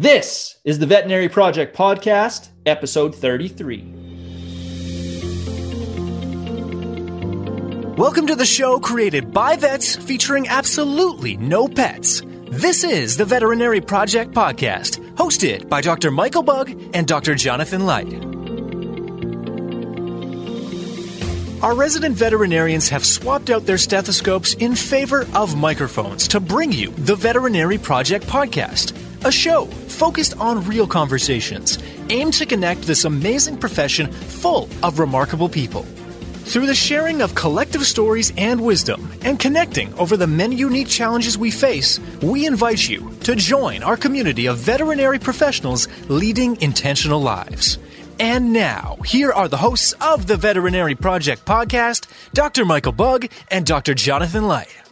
This is the Veterinary Project Podcast, episode 33. Welcome to the show created by vets featuring absolutely no pets. This is the Veterinary Project Podcast, hosted by Dr. Michael Bugg and Dr. Jonathan Leicht. Our resident veterinarians have swapped out their stethoscopes in favor of microphones to bring you the Veterinary Project Podcast, a show focused on real conversations aimed to connect this amazing profession full of remarkable people. Through the sharing of collective stories and wisdom and connecting over the many unique challenges we face, we invite you to join our community of veterinary professionals leading intentional lives. And now, here are the hosts of the Veterinary Project podcast, Dr. Michael Bugg and Dr. Jonathan Leicht.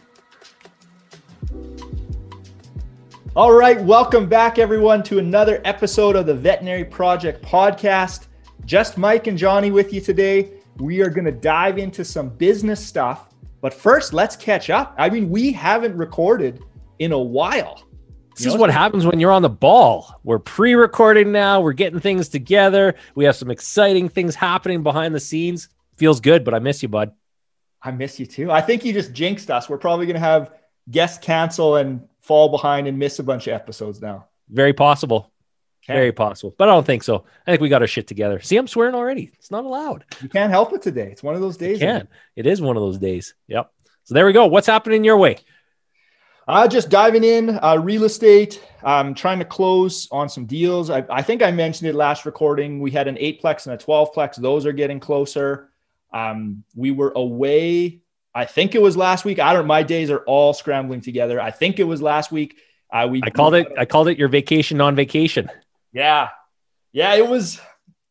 All right, welcome back, everyone, to another episode of the Veterinary Project Podcast. Just Mike and Johnny with you today. We are going to dive into some business stuff. But first, let's catch up. I mean, we haven't recorded in a while. This is what happens when you're on the ball. We're pre recording now. We're getting things together. We have some exciting things happening behind the scenes. Feels good, but I miss you, bud. I miss you too. I think you just jinxed us. We're probably going to have guests cancel and fall behind and miss a bunch of episodes now. Very possible. Okay. Very possible. But I don't think so. I think we got our shit together. See, I'm swearing already. It's not allowed. You can't help it today. It's one of those days. You can. It is one of those days. Yep. So there we go. What's happening your way? Uh, just diving in, uh, real estate. I'm trying to close on some deals. I, I, think I mentioned it last recording. We had an eight plex and a 12 plex. Those are getting closer. Um, we were away I think it was last week. I don't. My days are all scrambling together. I think it was last week. Uh, we I called it. I called it your vacation on vacation. Yeah, yeah. It was.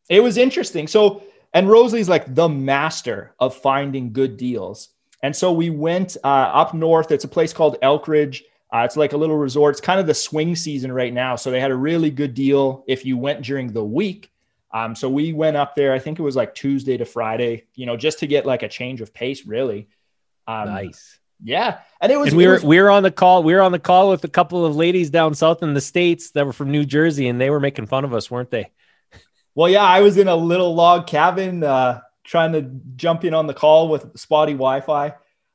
It was interesting. So, and Rosalie's like the master of finding good deals. And so we went uh, up north. It's a place called Elkridge. Uh, it's like a little resort. It's kind of the swing season right now. So they had a really good deal if you went during the week. Um, so we went up there. I think it was like Tuesday to Friday. You know, just to get like a change of pace, really. Um, nice. Yeah, and it was. And we were was, we were on the call. We were on the call with a couple of ladies down south in the states that were from New Jersey, and they were making fun of us, weren't they? Well, yeah, I was in a little log cabin uh, trying to jump in on the call with spotty Wi-Fi,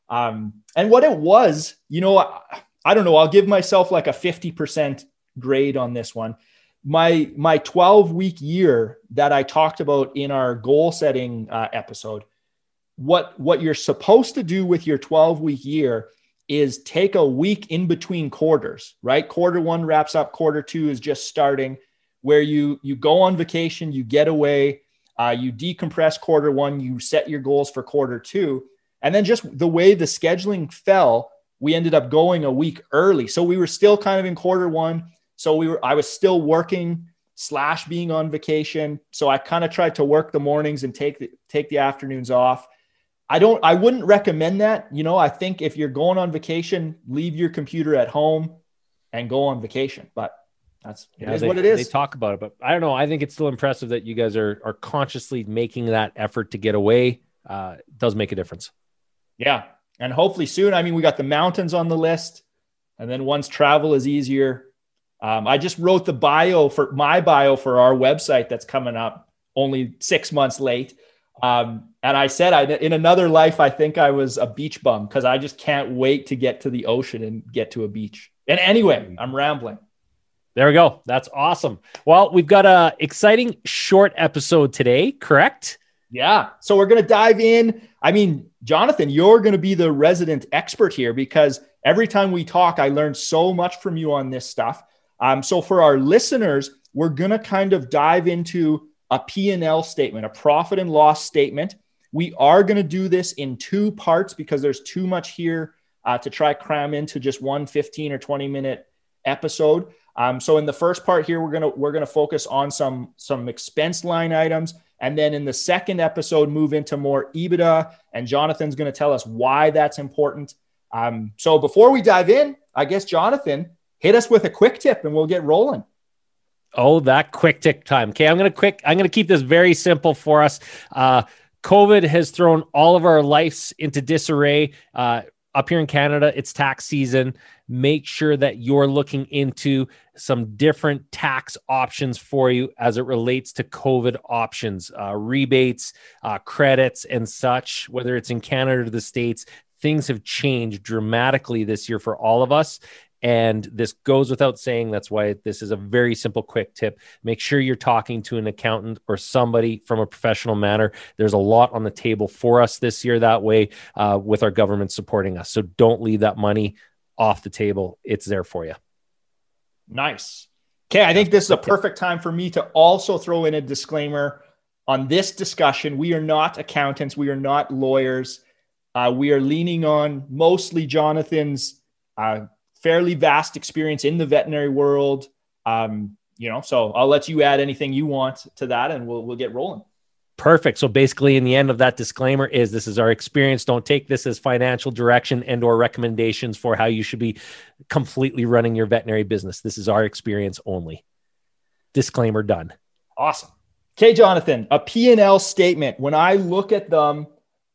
um, and what it was, you know, I, I don't know. I'll give myself like a fifty percent grade on this one. My my twelve week year that I talked about in our goal setting uh, episode what what you're supposed to do with your 12 week year is take a week in between quarters right? Quarter one wraps up quarter two is just starting where you you go on vacation you get away uh, you decompress quarter one you set your goals for quarter two and then just the way the scheduling fell we ended up going a week early. So we were still kind of in quarter one. So we were i was still working slash being on vacation. So i kind of tried to work the mornings and take the take the afternoons off I don't I wouldn't recommend that. You know, I think if you're going on vacation, leave your computer at home and go on vacation. But that's yeah, they, what it is. They talk about it, but I don't know. I think it's still impressive that you guys are are consciously making that effort to get away. Uh, it does make a difference. Yeah. And hopefully soon. I mean, we got the mountains on the list. And then once travel is easier, um, I just wrote the bio for my bio for our website that's coming up only six months late. Um, and I said, I, in another life, I think I was a beach bum because I just can't wait to get to the ocean and get to a beach. And anyway, I'm rambling. There we go. That's awesome. Well, we've got a exciting short episode today, correct? Yeah. So we're going to dive in. I mean, Jonathan, you're going to be the resident expert here because every time we talk, I learn so much from you on this stuff. Um, so for our listeners, we're going to kind of dive into a P&L statement, a profit and loss statement. We are going to do this in two parts because there's too much here uh, to try cram into just one 15 or 20 minute episode. Um, so in the first part here, we're gonna we're gonna focus on some some expense line items, and then in the second episode, move into more EBITDA. And Jonathan's gonna tell us why that's important. Um, so before we dive in, I guess Jonathan, hit us with a quick tip, and we'll get rolling. Oh, that quick tick time. Okay, I'm gonna quick. I'm gonna keep this very simple for us. Uh, COVID has thrown all of our lives into disarray. Uh, up here in Canada, it's tax season. Make sure that you're looking into some different tax options for you as it relates to COVID options, uh, rebates, uh, credits, and such, whether it's in Canada or the States. Things have changed dramatically this year for all of us. And this goes without saying. That's why this is a very simple, quick tip. Make sure you're talking to an accountant or somebody from a professional manner. There's a lot on the table for us this year that way uh, with our government supporting us. So don't leave that money off the table. It's there for you. Nice. Okay. I think this is a perfect time for me to also throw in a disclaimer on this discussion. We are not accountants, we are not lawyers. Uh, we are leaning on mostly Jonathan's. Uh, fairly vast experience in the veterinary world. Um, you know, so I'll let you add anything you want to that, and we'll we'll get rolling. Perfect. So basically, in the end of that disclaimer is this is our experience. Don't take this as financial direction and or recommendations for how you should be completely running your veterinary business. This is our experience only. Disclaimer done. Awesome. Okay, Jonathan, a P&L statement. When I look at them,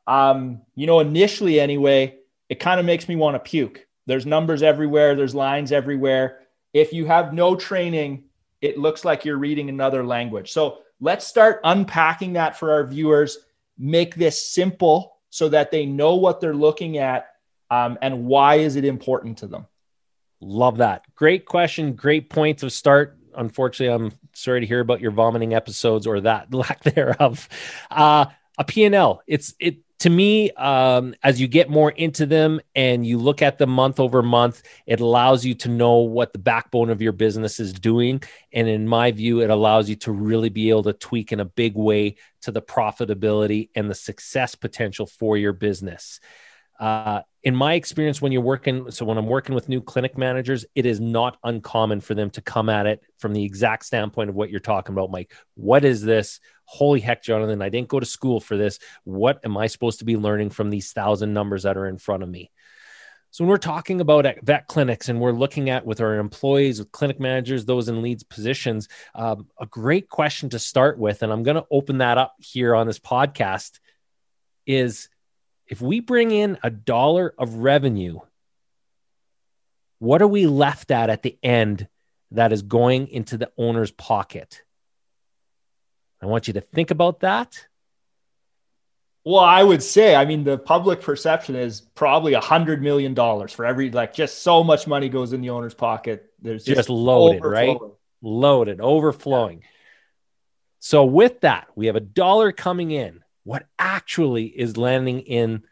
um, you know, initially anyway, it kind of makes me want to puke. There's numbers everywhere, there's lines everywhere. If you have no training, it looks like you're reading another language. So let's start unpacking that for our viewers. Make this simple so that they know what they're looking at um, and why is it important to them. Love that. Great question. Great point of start. Unfortunately, I'm sorry to hear about your vomiting episodes or that lack thereof. Uh, a P&L. It's it to me, um, as you get more into them and you look at them month over month, it allows you to know what the backbone of your business is doing. And in my view, it allows you to really be able to tweak in a big way to the profitability and the success potential for your business. Uh, in my experience, when you're working, so when I'm working with new clinic managers, it is not uncommon for them to come at it from the exact standpoint of what you're talking about, Mike. What is this? Holy heck, Jonathan, I didn't go to school for this. What am I supposed to be learning from these thousand numbers that are in front of me? So when we're talking about vet clinics and we're looking at with our employees, with clinic managers, those in leads positions, um, a great question to start with, and I'm going to open that up here on this podcast, is if we bring in a dollar of revenue, what are we left at at the end that is going into the owner's pocket? I want you to think about that. Well, I would say, I mean, the public perception is probably a hundred million dollars for every like just so much money goes in the owner's pocket. There's just, just loaded, right? Loaded, overflowing. So with that, we have a dollar coming in what actually is landing in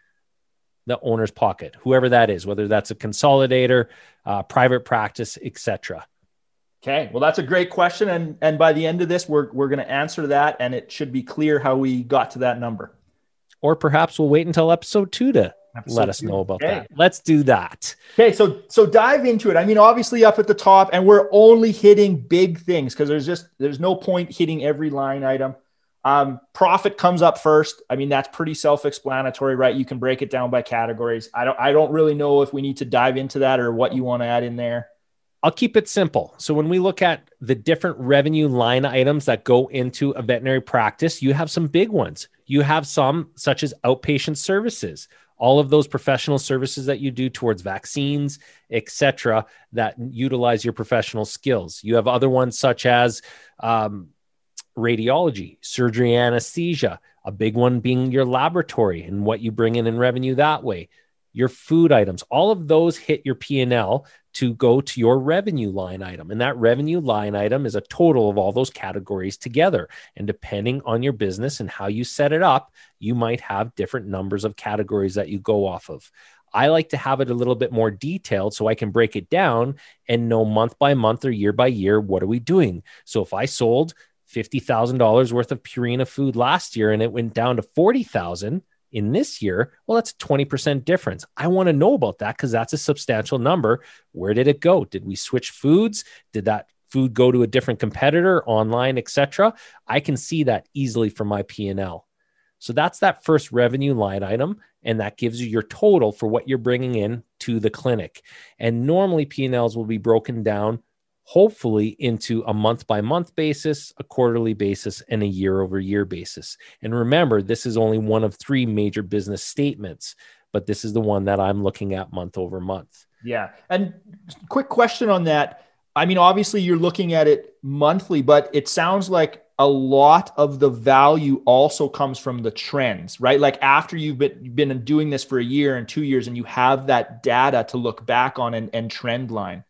the owner's pocket, whoever that is, whether that's a consolidator, uh, private practice, etc. Okay, well, that's a great question, and and by the end of this, we're we're going to answer that, and it should be clear how we got to that number. Or perhaps we'll wait until episode two to episode let us two. know about okay. that. Let's do that. Okay, so so dive into it. I mean, obviously up at the top, and we're only hitting big things because there's just there's no point hitting every line item. Um, profit comes up first. I mean, that's pretty self-explanatory, right? You can break it down by categories. I don't I don't really know if we need to dive into that or what you want to add in there. I'll keep it simple. So when we look at the different revenue line items that go into a veterinary practice, you have some big ones. You have some such as outpatient services, all of those professional services that you do towards vaccines, etc., that utilize your professional skills. You have other ones such as um, radiology, surgery, anesthesia, a big one being your laboratory and what you bring in in revenue that way. Your food items, all of those hit your P&L to go to your revenue line item. And that revenue line item is a total of all those categories together. And depending on your business and how you set it up, you might have different numbers of categories that you go off of. I like to have it a little bit more detailed so I can break it down and know month by month or year by year what are we doing. So if I sold $50,000 worth of Purina food last year and it went down to 40,000 in this year, well, that's a 20% difference. I want to know about that because that's a substantial number. Where did it go? Did we switch foods? Did that food go to a different competitor online, etc.? I can see that easily from my P&L. So that's that first revenue line item and that gives you your total for what you're bringing in to the clinic. And normally P&Ls will be broken down hopefully into a month by month basis, a quarterly basis, and a year over year basis. And remember, this is only one of three major business statements. but this is the one that I'm looking at month over month. Yeah. And quick question on that. I mean, obviously you're looking at it monthly, but it sounds like a lot of the value also comes from the trends, right? Like after you've been, been doing this for a year and two years and you have that data to look back on and, and trend line.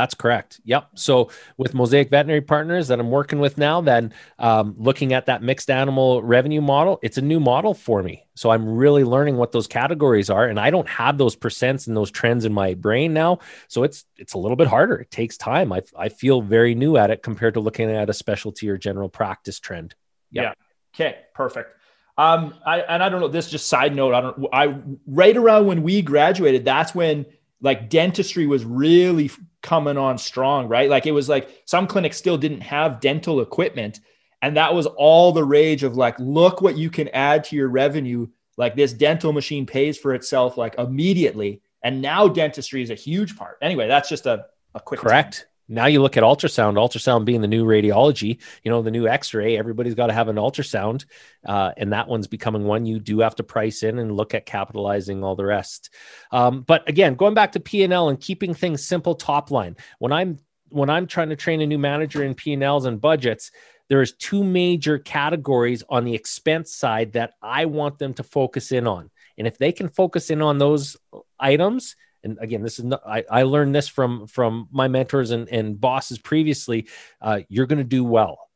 That's correct. Yep. So with Mosaic Veterinary Partners that I'm working with now, then um, looking at that mixed animal revenue model, it's a new model for me. So I'm really learning what those categories are, and I don't have those percents and those trends in my brain now. So it's it's a little bit harder. It takes time. I I feel very new at it compared to looking at a specialty or general practice trend. Yep. Yeah. Okay. Perfect. Um, I and I don't know. This just side note. I don't. I right around when we graduated, that's when like dentistry was really coming on strong, right? Like it was like some clinics still didn't have dental equipment. And that was all the rage of like, look what you can add to your revenue. Like this dental machine pays for itself like immediately. And now dentistry is a huge part. Anyway, that's just a, a quick. Correct. Now you look at ultrasound, ultrasound being the new radiology, you know, the new x ray, everybody's got to have an ultrasound. Uh, and that one's becoming one you do have to price in and look at capitalizing all the rest. Um, but again, going back to P&L and keeping things simple top line, when I'm when I'm trying to train a new manager in P&Ls and budgets, there's two major categories on the expense side that I want them to focus in on. And if they can focus in on those items, and again this is not i, I learned this from from my mentors and, and bosses previously uh, you're going to do well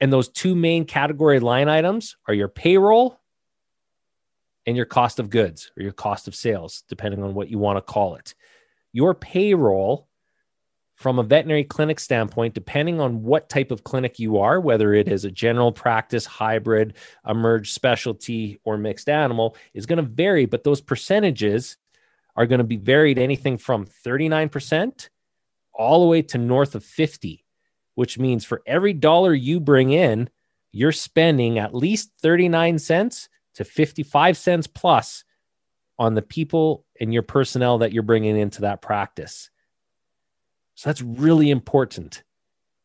and those two main category line items are your payroll and your cost of goods or your cost of sales depending on what you want to call it your payroll from a veterinary clinic standpoint, depending on what type of clinic you are, whether it is a general practice, hybrid, emerged specialty, or mixed animal, is going to vary. But those percentages are going to be varied anything from 39% all the way to north of 50, which means for every dollar you bring in, you're spending at least 39 cents to 55 cents plus on the people and your personnel that you're bringing into that practice. So that's really important.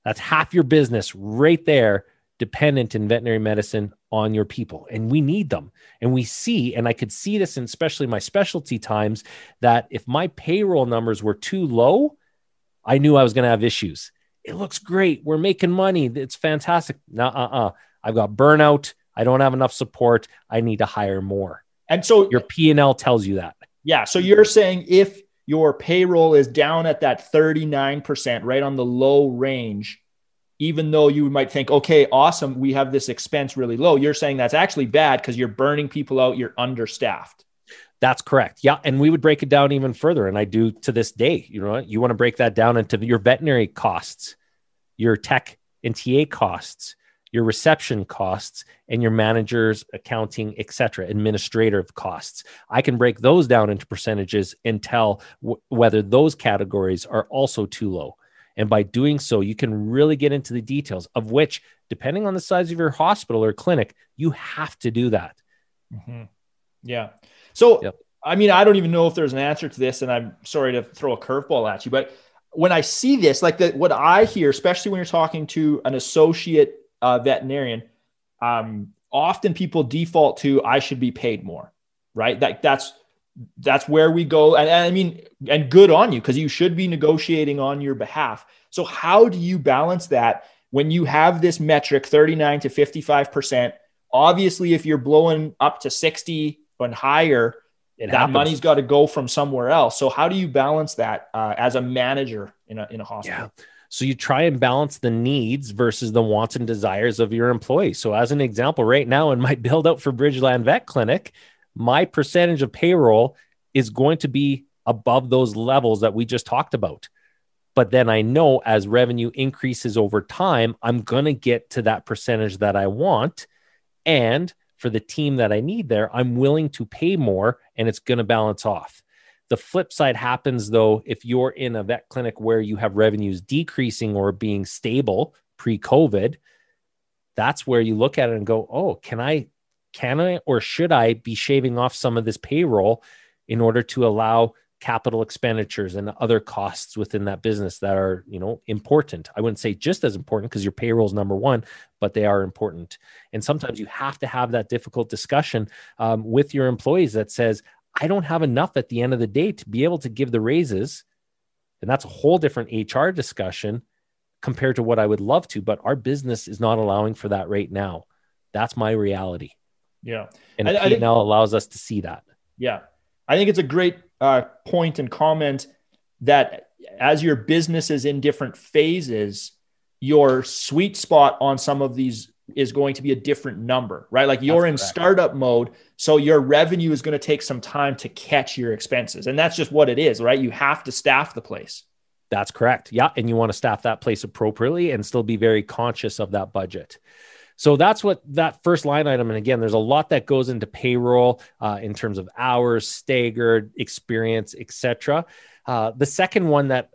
That's half your business right there, dependent in veterinary medicine on your people and we need them. And we see and i could see this in especially my specialty times that if my payroll numbers were too low i knew i was going to have issues. It looks great. We're making money. It's fantastic. No uh-uh i've got burnout. I don't have enough support. I need to hire more. And so your p&l tells you that. Yeah so you're saying if your payroll is down at that 39% right on the low range even though you might think, okay, awesome, we have this expense really low, you're saying that's actually bad because you're burning people out, you're understaffed. That's correct. Yeah. And we would break it down even further. And I do to this day. You know, you want to break that down into your veterinary costs, your tech and TA costs, your reception costs, and your manager's accounting, et cetera, administrative costs. I can break those down into percentages and tell w- whether those categories are also too low. And by doing so, you can really get into the details of which, depending on the size of your hospital or clinic, you have to do that. Mm-hmm. Yeah. So, yep. I mean, I don't even know if there's an answer to this, and I'm sorry to throw a curveball at you, but when I see this, like the, what I hear, especially when you're talking to an associate uh, veterinarian, um, often people default to I should be paid more, right? That that's that's where we go. And, and I mean, and good on you because you should be negotiating on your behalf. So, how do you balance that when you have this metric 39 to 55%? Obviously, if you're blowing up to 60 and higher, it that happens. money's got to go from somewhere else. So, how do you balance that uh, as a manager in a, in a hospital? Yeah. So you try and balance the needs versus the wants and desires of your employees. So as an example, right now in my build out for Bridgeland Vet Clinic, my percentage of payroll is going to be above those levels that we just talked about. But then I know as revenue increases over time, I'm going to get to that percentage that I want. And for the team that I need there, I'm willing to pay more and it's going to balance off. The flip side happens though, if you're in a vet clinic where you have revenues decreasing or being stable pre COVID, that's where you look at it and go, oh, can I can I or should I be shaving off some of this payroll in order to allow capital expenditures and other costs within that business that are you know important? I wouldn't say just as important because your payroll is number one but they are important. And sometimes you have to have that difficult discussion um, with your employees that says i don't have enough at the end of the day to be able to give the raises. And that's a whole different hr discussion compared to what i would love to but our business is not allowing for that right now. That's my reality yeah and I, P&L think, allows us to see that yeah I think it's a great uh, point and comment that as your business is in different phases, your sweet spot on some of these is going to be a different number, right? Like you're that's in correct. startup mode. So your revenue is going to take some time to catch your expenses. And that's just what it is, right? You have to staff the place. That's correct. Yeah. And you want to staff that place appropriately and still be very conscious of that budget. So that's what that first line item. And again, there's a lot that goes into payroll uh, in terms of hours, staggered experience, etc. Uh, the second one that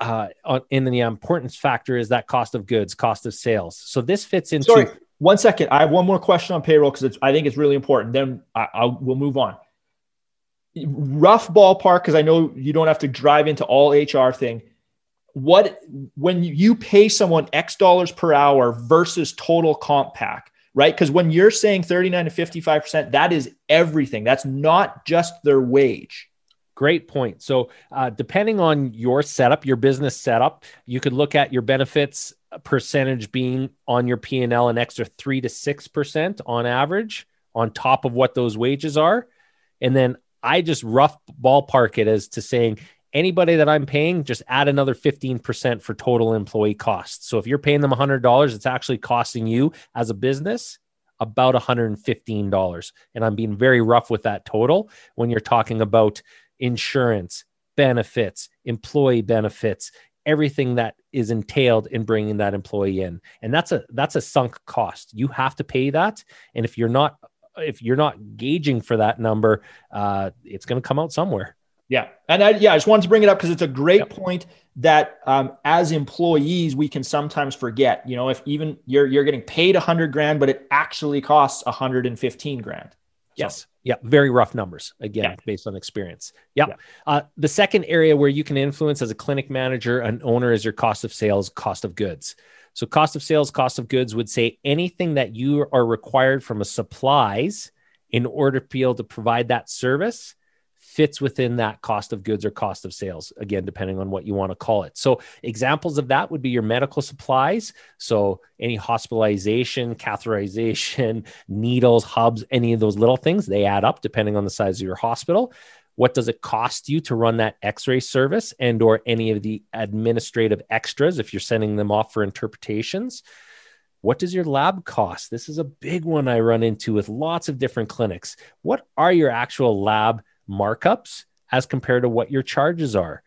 uh, in the importance factor is that cost of goods, cost of sales. So this fits into. Sorry, one second. I have one more question on payroll because I think it's really important. Then I, I'll, we'll move on. Rough ballpark, because I know you don't have to drive into all HR thing what when you pay someone X dollars per hour versus total comp pack, right? Because when you're saying 39 to 55%, that is everything. That's not just their wage. Great point. So, uh, depending on your setup, your business setup, you could look at your benefits percentage being on your P and L an extra three to six percent on average, on top of what those wages are, and then I just rough ballpark it as to saying anybody that I'm paying, just add another 15% for total employee costs. So if you're paying them $100, it's actually costing you as a business about $115. And I'm being very rough with that total when you're talking about insurance, benefits, employee benefits, everything that is entailed in bringing that employee in. And that's a that's a sunk cost. You have to pay that and if you're not if you're not gauging for that number, uh, it's going to come out somewhere. Yeah. And I, yeah, I just wanted to bring it up because it's a great yep. point that um, as employees, we can sometimes forget, you know, if even you're, you're getting paid a hundred grand, but it actually costs 115 grand. So. Yes. Yeah. Very rough numbers again, yeah. based on experience. Yep. Yeah. Uh, the second area where you can influence as a clinic manager, an owner is your cost of sales, cost of goods. So cost of sales, cost of goods would say anything that you are required from a supplies in order to be able to provide that service fits within that cost of goods or cost of sales, again, depending on what you want to call it. So, examples of that would be your medical supplies. So, any hospitalization, catheterization, needles, hubs, any of those little things, they add up depending on the size of your hospital. What does it cost you to run that x-ray service and or any of the administrative extras if you're sending them off for interpretations? What does your lab cost? This is a big one I run into with lots of different clinics. What are your actual lab markups as compared to what your charges are.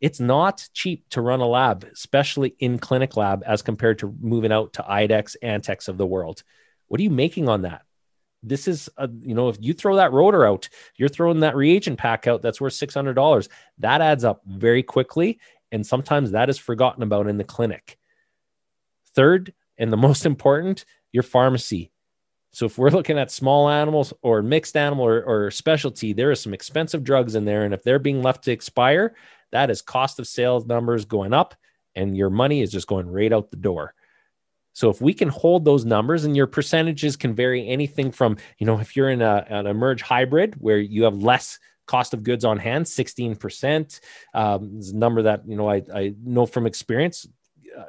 It's not cheap to run a lab, especially in clinic lab, as compared to moving out to IDEXX, Antechs of the world. What are you making on that? This is, a, you know, if you throw that rotor out, you're throwing that reagent pack out that's worth $600. That adds up very quickly. And sometimes that is forgotten about in the clinic. Third, and the most important, your pharmacy. So if we're looking at small animals or mixed animal or, or specialty, there are some expensive drugs in there. And if they're being left to expire, that is cost of sales numbers going up and your money is just going right out the door. So if we can hold those numbers and your percentages can vary anything from, you know, if you're in a, an emerge hybrid where you have less cost of goods on hand, 16%, um, is a number that, you know, I, I know from experience,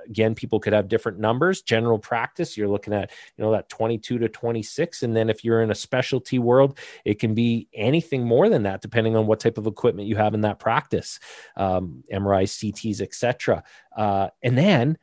again, people could have different numbers. General practice, you're looking at, you know, that 22 to 26. And then if you're in a specialty world, it can be anything more than that, depending on what type of equipment you have in that practice, um, MRI, CTs, etc. Uh, and then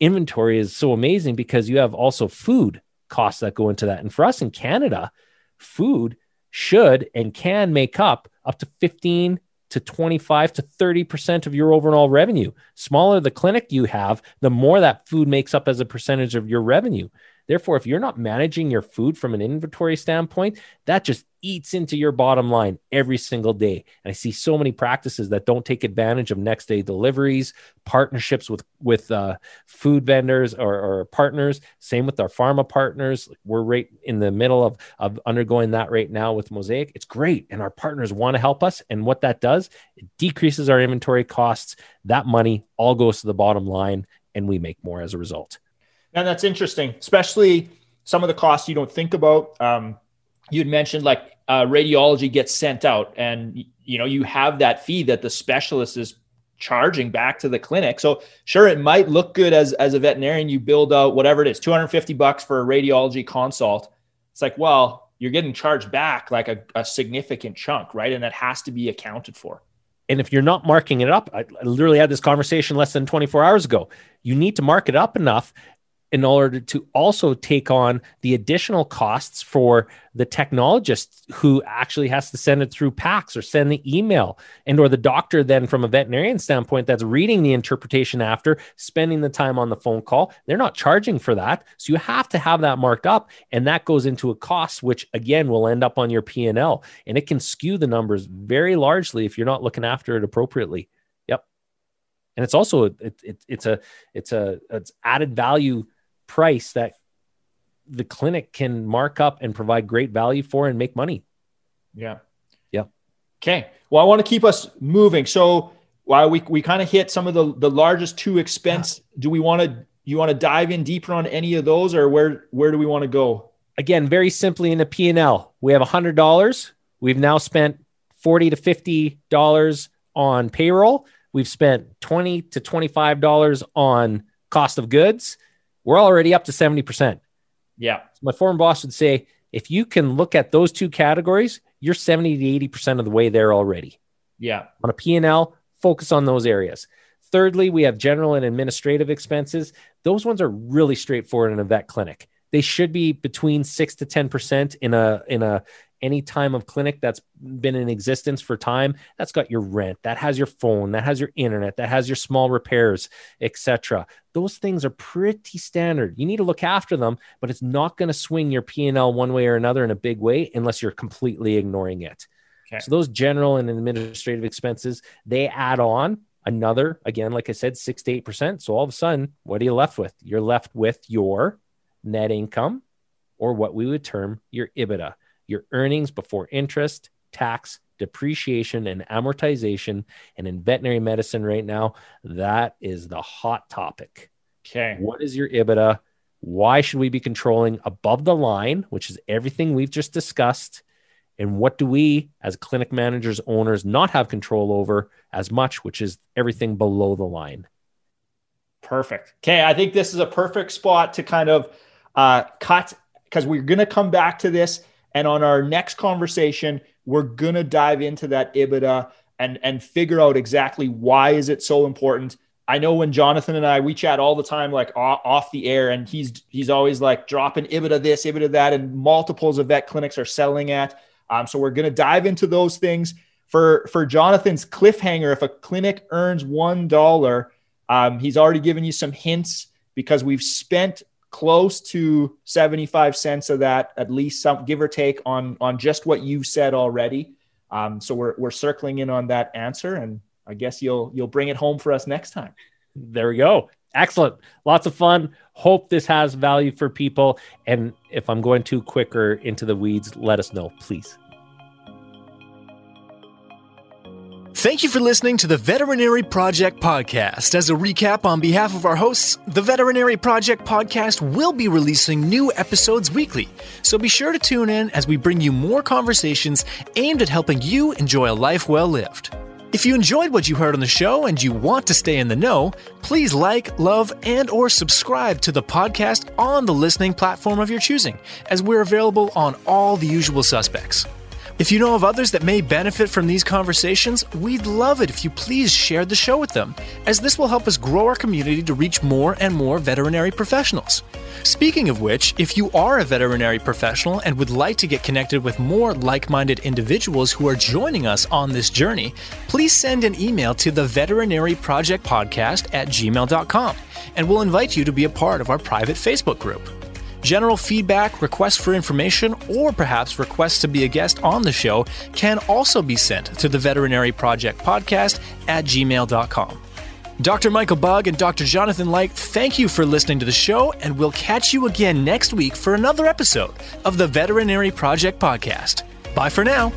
inventory is so amazing because you have also food costs that go into that. And for us in Canada, food should and can make up up to 15 to 25 to 30% of your overall revenue. Smaller the clinic you have, the more that food makes up as a percentage of your revenue. Therefore, if you're not managing your food from an inventory standpoint, that just eats into your bottom line every single day. And I see so many practices that don't take advantage of next day deliveries, partnerships with with uh, food vendors or, or, partners. Same with our pharma partners. We're right in the middle of of undergoing that right now with Mosaic. It's great, and our partners want to help us. And what that does, it decreases our inventory costs. That money all goes to the bottom line, and we make more as a result. And that's interesting, especially some of the costs you don't think about. Um, you'd mentioned like uh, radiology gets sent out and you know you have that fee that the specialist is charging back to the clinic. So sure it might look good as as a veterinarian. You build out whatever it is 250 bucks for a radiology consult. It's like well you're getting charged back like a, a significant chunk right? And that has to be accounted for. And if you're not marking it up I, I literally had this conversation less than 24 hours ago. You need to mark it up enough in order to also take on the additional costs for the technologist who actually has to send it through PACS or send the email and or the doctor then from a veterinarian standpoint that's reading the interpretation after spending the time on the phone call they're not charging for that. So you have to have that marked up and that goes into a cost which again will end up on your P&L and it can skew the numbers very largely if you're not looking after it appropriately. Yep. And it's also it, it, it's a it's a it's added value price that the clinic can mark up and provide great value for and make money. Yeah. Yeah. Okay. Well, I want to keep us moving. So while we, we kind of hit some of the, the largest two expense, do we want to, you want to dive in deeper on any of those or where, where do we want to go? Again, very simply in the P&L, we have a hundred dollars. We've now spent 40 to $50 on payroll. We've spent 20 to $25 on cost of goods we're already up to 70%. Yeah. So my former boss would say, if you can look at those two categories, you're 70 to 80% of the way there already. Yeah. On a P&L, focus on those areas. Thirdly, we have general and administrative expenses. Those ones are really straightforward in a vet clinic. They should be between six to ten percent in a in a any time of clinic that's been in existence for time that's got your rent that has your phone that has your internet that has your small repairs etc those things are pretty standard. You need to look after them but it's not going to swing your p&l one way or another in a big way unless you're completely ignoring it. Okay. so those general and administrative expenses they add on another again like i said 6 to 8% so all of a sudden what are you left with? You're left with your net income or what we would term your ebitda your earnings before interest, tax, depreciation, and amortization. And in veterinary medicine right now, that is the hot topic. Okay. What is your EBITDA? Why should we be controlling above the line, which is everything we've just discussed? And what do we, as clinic managers, owners, not have control over as much, which is everything below the line? Perfect. Okay. I think this is a perfect spot to kind of uh, cut because we're going to come back to this and on our next conversation, we're going to dive into that EBITDA and, and figure out exactly why is it so important. I know when Jonathan and I, we chat all the time, like off the air and he's, he's always like dropping EBITDA this, EBITDA that, and multiples of vet clinics are selling at. Um, so we're going to dive into those things for, for Jonathan's cliffhanger. If a clinic earns $1, um, he's already given you some hints because we've spent close to 75 cents of that, at least some give or take on, on just what you said already. Um, so we're, we're circling in on that answer and I guess you'll, you'll bring it home for us next time. There we go. Excellent. Lots of fun. Hope this has value for people. And if I'm going too quicker into the weeds, let us know, please. Thank you for listening to the Veterinary Project Podcast. As a recap, on behalf of our hosts, the Veterinary Project Podcast will be releasing new episodes weekly. So be sure to tune in as we bring you more conversations aimed at helping you enjoy a life well lived. If you enjoyed what you heard on the show and you want to stay in the know, please like, love, and or subscribe to the podcast on the listening platform of your choosing, as we're available on all the usual suspects. If you know of others that may benefit from these conversations, we'd love it if you please share the show with them, as this will help us grow our community to reach more and more veterinary professionals. Speaking of which, if you are a veterinary professional and would like to get connected with more like minded individuals who are joining us on this journey, please send an email to the Veterinary Project Podcast at gmail.com, and we'll invite you to be a part of our private Facebook group. General feedback, requests for information, or perhaps requests to be a guest on the show can also be sent to the Veterinary Project Podcast at gmail.com. Dr. Michael Bugg and Dr. Jonathan Leicht, thank you for listening to the show, and we'll catch you again next week for another episode of the Veterinary Project Podcast. Bye for now.